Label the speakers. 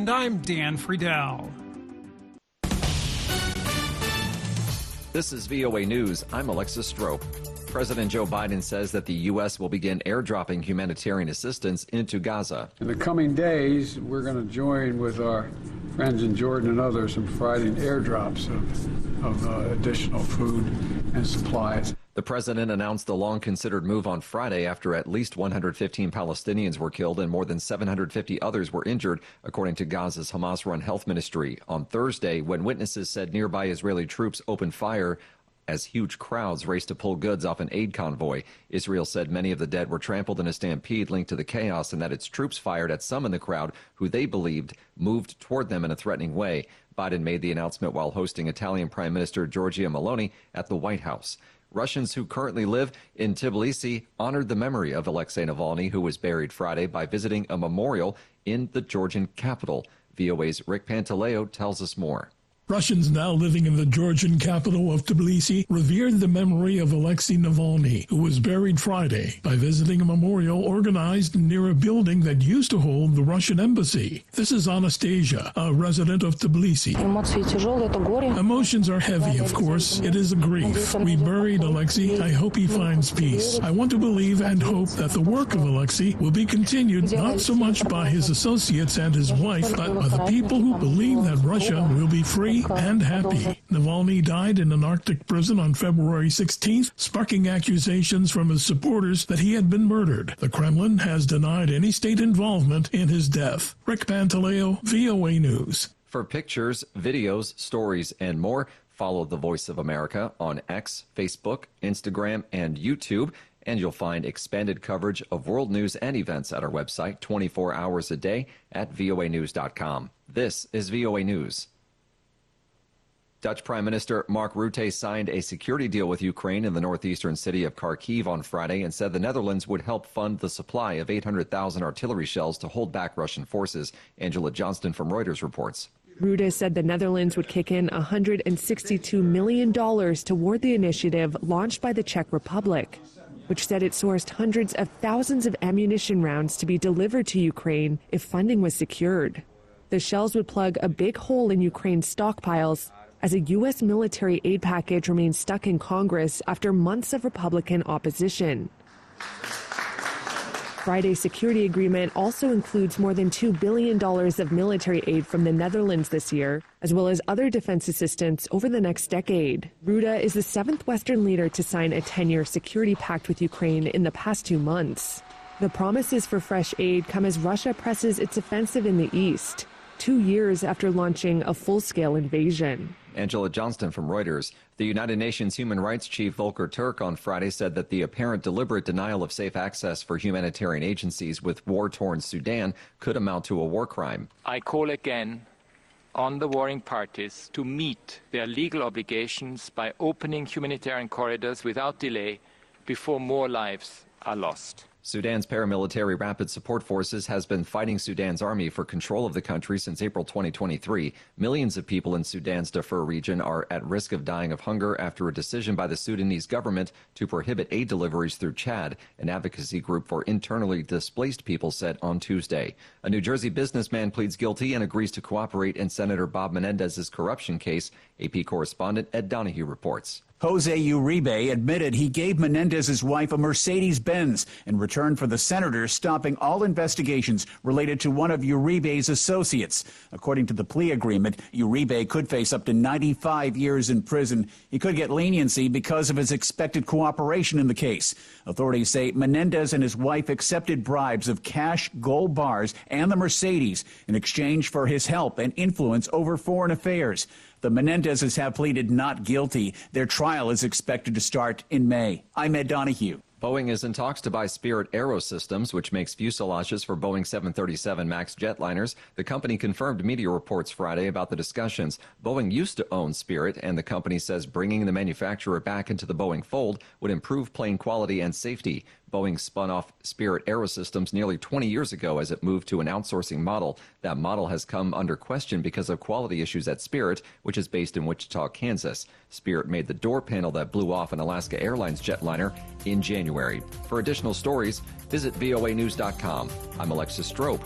Speaker 1: And I'm Dan Friedel.
Speaker 2: This is VOA News. I'm Alexis Strope. President Joe Biden says that the U.S. will begin airdropping humanitarian assistance into Gaza.
Speaker 3: In the coming days, we're going to join with our friends in Jordan and others in providing airdrops of, of uh, additional food and supplies.
Speaker 2: The president announced the long considered move on Friday after at least 115 Palestinians were killed and more than 750 others were injured, according to Gaza's Hamas run health ministry. On Thursday, when witnesses said nearby Israeli troops opened fire as huge crowds raced to pull goods off an aid convoy. Israel said many of the dead were trampled in a stampede linked to the chaos and that its troops fired at some in the crowd who they believed moved toward them in a threatening way. Biden made the announcement while hosting Italian Prime Minister Giorgia Meloni at the White House. Russians who currently live in Tbilisi honored the memory of Alexei Navalny, who was buried Friday, by visiting a memorial in the Georgian capital. VOA's Rick Pantaleo tells us more.
Speaker 4: Russians now living in the Georgian capital of Tbilisi revered the memory of Alexei Navalny, who was buried Friday, by visiting a memorial organized near a building that used to hold the Russian embassy. This is Anastasia, a resident of Tbilisi. Emotions are heavy, of course. It is a grief. We buried Alexei. I hope he finds peace. I want to believe and hope that the work of Alexei will be continued not so much by his associates and his wife, but by the people who believe that Russia will be free and happy. Navalny died in an Arctic prison on February 16th, sparking accusations from his supporters that he had been murdered. The Kremlin has denied any state involvement in his death. Rick Pantaleo, VOA News.
Speaker 2: For pictures, videos, stories, and more, follow The Voice of America on X, Facebook, Instagram, and YouTube. And you'll find expanded coverage of world news and events at our website 24 hours a day at voanews.com. This is VOA News. Dutch Prime Minister Mark Rutte signed a security deal with Ukraine in the northeastern city of Kharkiv on Friday and said the Netherlands would help fund the supply of 800,000 artillery shells to hold back Russian forces. Angela Johnston from Reuters reports.
Speaker 5: Rutte said the Netherlands would kick in $162 million toward the initiative launched by the Czech Republic, which said it sourced hundreds of thousands of ammunition rounds to be delivered to Ukraine if funding was secured. The shells would plug a big hole in Ukraine's stockpiles as a U.S. military aid package remains stuck in Congress after months of Republican opposition. Friday's security agreement also includes more than $2 billion of military aid from the Netherlands this year, as well as other defense assistance over the next decade. Rutte is the seventh Western leader to sign a 10 year security pact with Ukraine in the past two months. The promises for fresh aid come as Russia presses its offensive in the east, two years after launching a full scale invasion.
Speaker 2: Angela Johnston from Reuters. The United Nations Human Rights Chief Volker Turk on Friday said that the apparent deliberate denial of safe access for humanitarian agencies with war torn Sudan could amount to a war crime.
Speaker 6: I call again on the warring parties to meet their legal obligations by opening humanitarian corridors without delay before more lives are lost.
Speaker 2: Sudan's paramilitary Rapid Support Forces has been fighting Sudan's army for control of the country since April 2023. Millions of people in Sudan's Darfur region are at risk of dying of hunger after a decision by the Sudanese government to prohibit aid deliveries through Chad, an advocacy group for internally displaced people said on Tuesday. A New Jersey businessman pleads guilty and agrees to cooperate in Senator Bob Menendez's corruption case. AP correspondent Ed Donahue reports.
Speaker 7: Jose Uribe admitted he gave Menendez's wife a Mercedes Benz in return for the senator stopping all investigations related to one of Uribe's associates. According to the plea agreement, Uribe could face up to 95 years in prison. He could get leniency because of his expected cooperation in the case. Authorities say Menendez and his wife accepted bribes of cash, gold bars, and the Mercedes in exchange for his help and influence over foreign affairs. The Menendezes have pleaded not guilty. Their trial is expected to start in May. I'm Ed Donahue.
Speaker 2: Boeing is in talks to buy Spirit Aerosystems, which makes fuselages for Boeing 737 MAX jetliners. The company confirmed media reports Friday about the discussions. Boeing used to own Spirit, and the company says bringing the manufacturer back into the Boeing fold would improve plane quality and safety. Boeing spun off Spirit Aerosystems nearly 20 years ago as it moved to an outsourcing model. That model has come under question because of quality issues at Spirit, which is based in Wichita, Kansas. Spirit made the door panel that blew off an Alaska Airlines jetliner in January. For additional stories, visit voanews.com. I'm Alexis Strope,